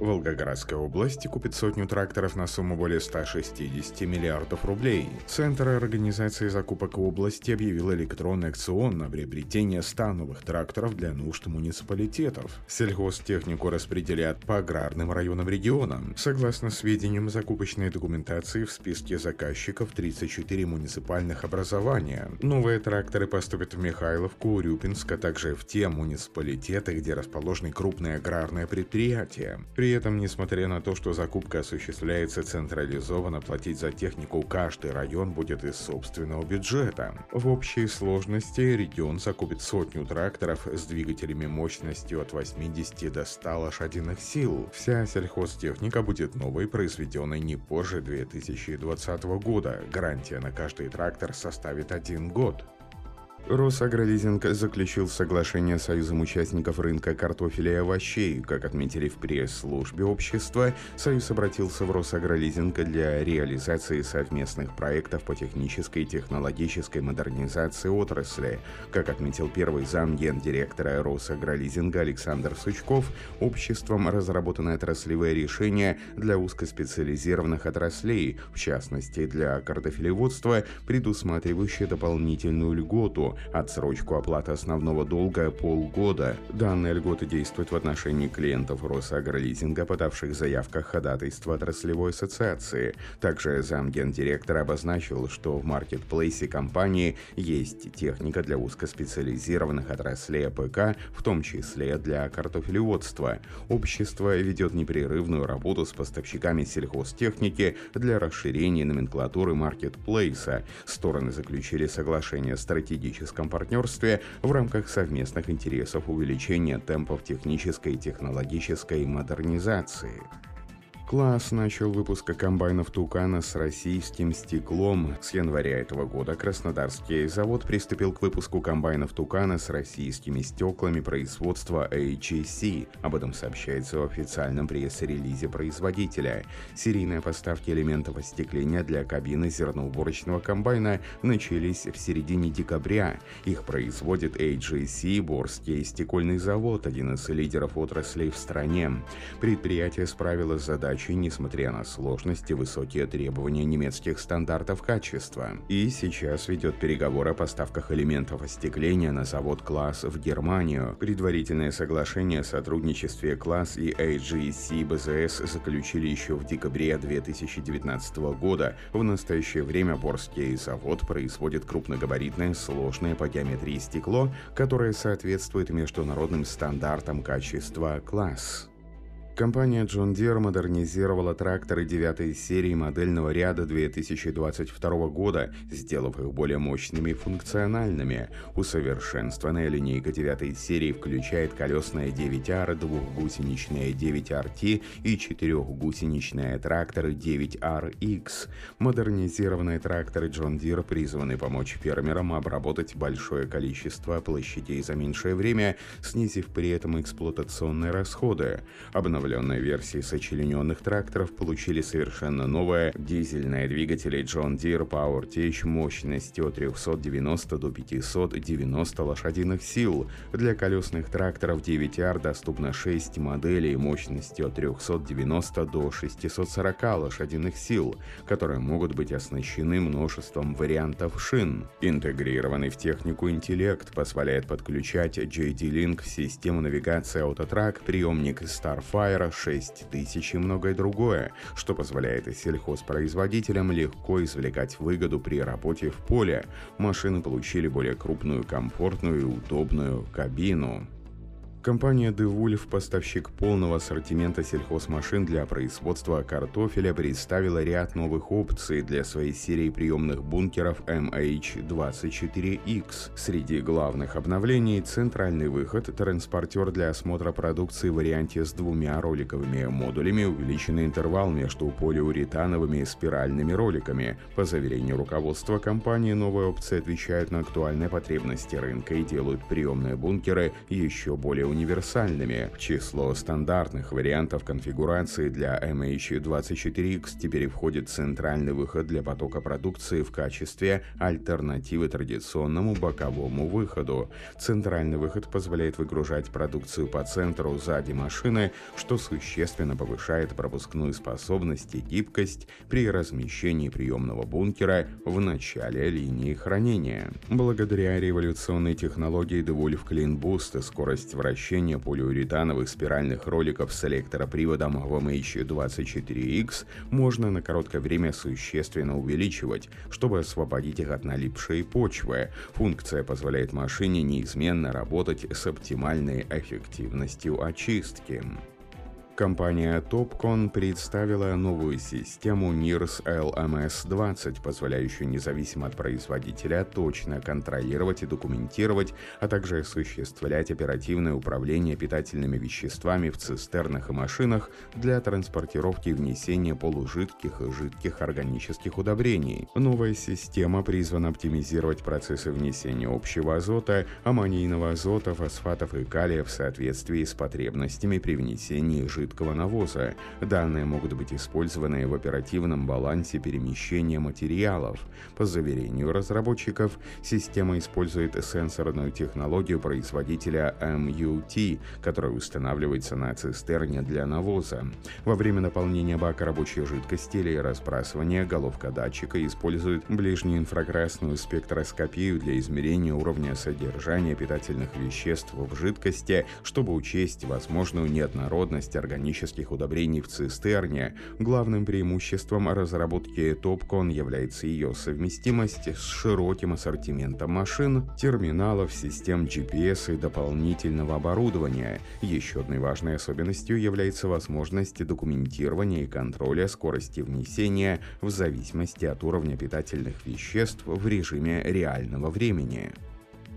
Волгоградская область купит сотню тракторов на сумму более 160 миллиардов рублей. Центр организации закупок области объявил электронный акцион на приобретение 100 новых тракторов для нужд муниципалитетов. Сельхозтехнику распределят по аграрным районам региона. Согласно сведениям закупочной документации, в списке заказчиков 34 муниципальных образования. Новые тракторы поступят в Михайловку, Урюпинск, а также в те муниципалитеты, где расположены крупные аграрные предприятия. При при этом, несмотря на то, что закупка осуществляется централизованно, платить за технику каждый район будет из собственного бюджета. В общей сложности регион закупит сотню тракторов с двигателями мощностью от 80 до 100 лошадиных сил. Вся сельхозтехника будет новой, произведенной не позже 2020 года. Гарантия на каждый трактор составит один год. Росагролизинг заключил соглашение с Союзом участников рынка картофеля и овощей. Как отметили в пресс-службе общества, Союз обратился в Росагролизинг для реализации совместных проектов по технической и технологической модернизации отрасли. Как отметил первый зам гендиректора Росагролизинга Александр Сучков, обществом разработаны отраслевые решения для узкоспециализированных отраслей, в частности для картофелеводства, предусматривающие дополнительную льготу отсрочку оплаты основного долга полгода. Данная льгота действует в отношении клиентов Росагролизинга, подавших заявках ходатайства отраслевой ассоциации. Также замгендиректор обозначил, что в маркетплейсе компании есть техника для узкоспециализированных отраслей АПК, в том числе для картофелеводства. Общество ведет непрерывную работу с поставщиками сельхозтехники для расширения номенклатуры маркетплейса. Стороны заключили соглашение стратегических стратегическом партнерстве в рамках совместных интересов увеличения темпов технической и технологической модернизации. Класс начал выпуск комбайнов Тукана с российским стеклом. С января этого года Краснодарский завод приступил к выпуску комбайнов Тукана с российскими стеклами производства HEC. Об этом сообщается в официальном пресс-релизе производителя. Серийные поставки элементов остекления для кабины зерноуборочного комбайна начались в середине декабря. Их производит HEC Борский стекольный завод, один из лидеров отраслей в стране. Предприятие справилось с задачей несмотря на сложности высокие требования немецких стандартов качества. И сейчас ведет переговоры о поставках элементов остекления на завод «Класс» в Германию. Предварительное соглашение о сотрудничестве «Класс» и AGC BZS заключили еще в декабре 2019 года. В настоящее время Борский завод производит крупногабаритное, сложное по геометрии стекло, которое соответствует международным стандартам качества «Класс». Компания John Deere модернизировала тракторы 9 серии модельного ряда 2022 года, сделав их более мощными и функциональными. Усовершенствованная линейка 9 серии включает колесная 9R, двухгусеничная 9RT и четырехгусеничные тракторы 9RX. Модернизированные тракторы John Deere призваны помочь фермерам обработать большое количество площадей за меньшее время, снизив при этом эксплуатационные расходы. Обновленные версии сочлененных тракторов получили совершенно новые дизельные двигатели John Deere PowerTech мощностью от 390 до 590 лошадиных сил. Для колесных тракторов 9R доступно 6 моделей мощностью от 390 до 640 лошадиных сил, которые могут быть оснащены множеством вариантов шин. Интегрированный в технику интеллект позволяет подключать JD-Link систему навигации AutoTrack, приемник Starfire, Ферро 6000 и многое другое, что позволяет сельхозпроизводителям легко извлекать выгоду при работе в поле. Машины получили более крупную, комфортную и удобную кабину. Компания DeWolf, поставщик полного ассортимента сельхозмашин для производства картофеля, представила ряд новых опций для своей серии приемных бункеров MH24X. Среди главных обновлений – центральный выход, транспортер для осмотра продукции в варианте с двумя роликовыми модулями, увеличенный интервал между полиуретановыми и спиральными роликами. По заверению руководства компании, новые опции отвечают на актуальные потребности рынка и делают приемные бункеры еще более универсальными. Число стандартных вариантов конфигурации для MH24X теперь входит центральный выход для потока продукции в качестве альтернативы традиционному боковому выходу. Центральный выход позволяет выгружать продукцию по центру сзади машины, что существенно повышает пропускную способность и гибкость при размещении приемного бункера в начале линии хранения. Благодаря революционной технологии DeWolf Clean Boost скорость вращения полиуретановых спиральных роликов с электроприводом в MH24X можно на короткое время существенно увеличивать, чтобы освободить их от налипшей почвы. Функция позволяет машине неизменно работать с оптимальной эффективностью очистки. Компания Topcon представила новую систему NIRS LMS-20, позволяющую независимо от производителя точно контролировать и документировать, а также осуществлять оперативное управление питательными веществами в цистернах и машинах для транспортировки и внесения полужидких и жидких органических удобрений. Новая система призвана оптимизировать процессы внесения общего азота, аммонийного азота, фосфатов и калия в соответствии с потребностями при внесении жидких жидкого навоза. Данные могут быть использованы в оперативном балансе перемещения материалов. По заверению разработчиков, система использует сенсорную технологию производителя MUT, которая устанавливается на цистерне для навоза. Во время наполнения бака рабочей жидкости или разбрасывания головка датчика использует ближнюю инфракрасную спектроскопию для измерения уровня содержания питательных веществ в жидкости, чтобы учесть возможную неоднородность организма органических удобрений в цистерне. Главным преимуществом разработки Topcon является ее совместимость с широким ассортиментом машин, терминалов, систем GPS и дополнительного оборудования. Еще одной важной особенностью является возможность документирования и контроля скорости внесения в зависимости от уровня питательных веществ в режиме реального времени.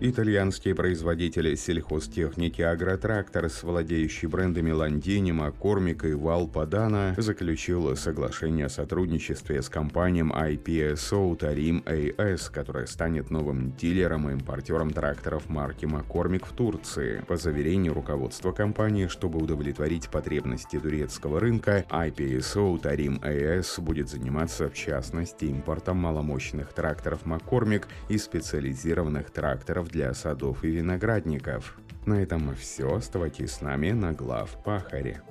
Итальянские производители сельхозтехники Агротракторс, владеющий брендами Ландини, Маккормик и Валпадана, заключил соглашение о сотрудничестве с компанией IPSO Tarim AS, которая станет новым дилером и импортером тракторов марки Маккормик в Турции. По заверению руководства компании, чтобы удовлетворить потребности турецкого рынка, IPSO Tarim AS будет заниматься в частности импортом маломощных тракторов Маккормик и специализированных тракторов препаратов для садов и виноградников. На этом все. Оставайтесь с нами на глав Пахаре.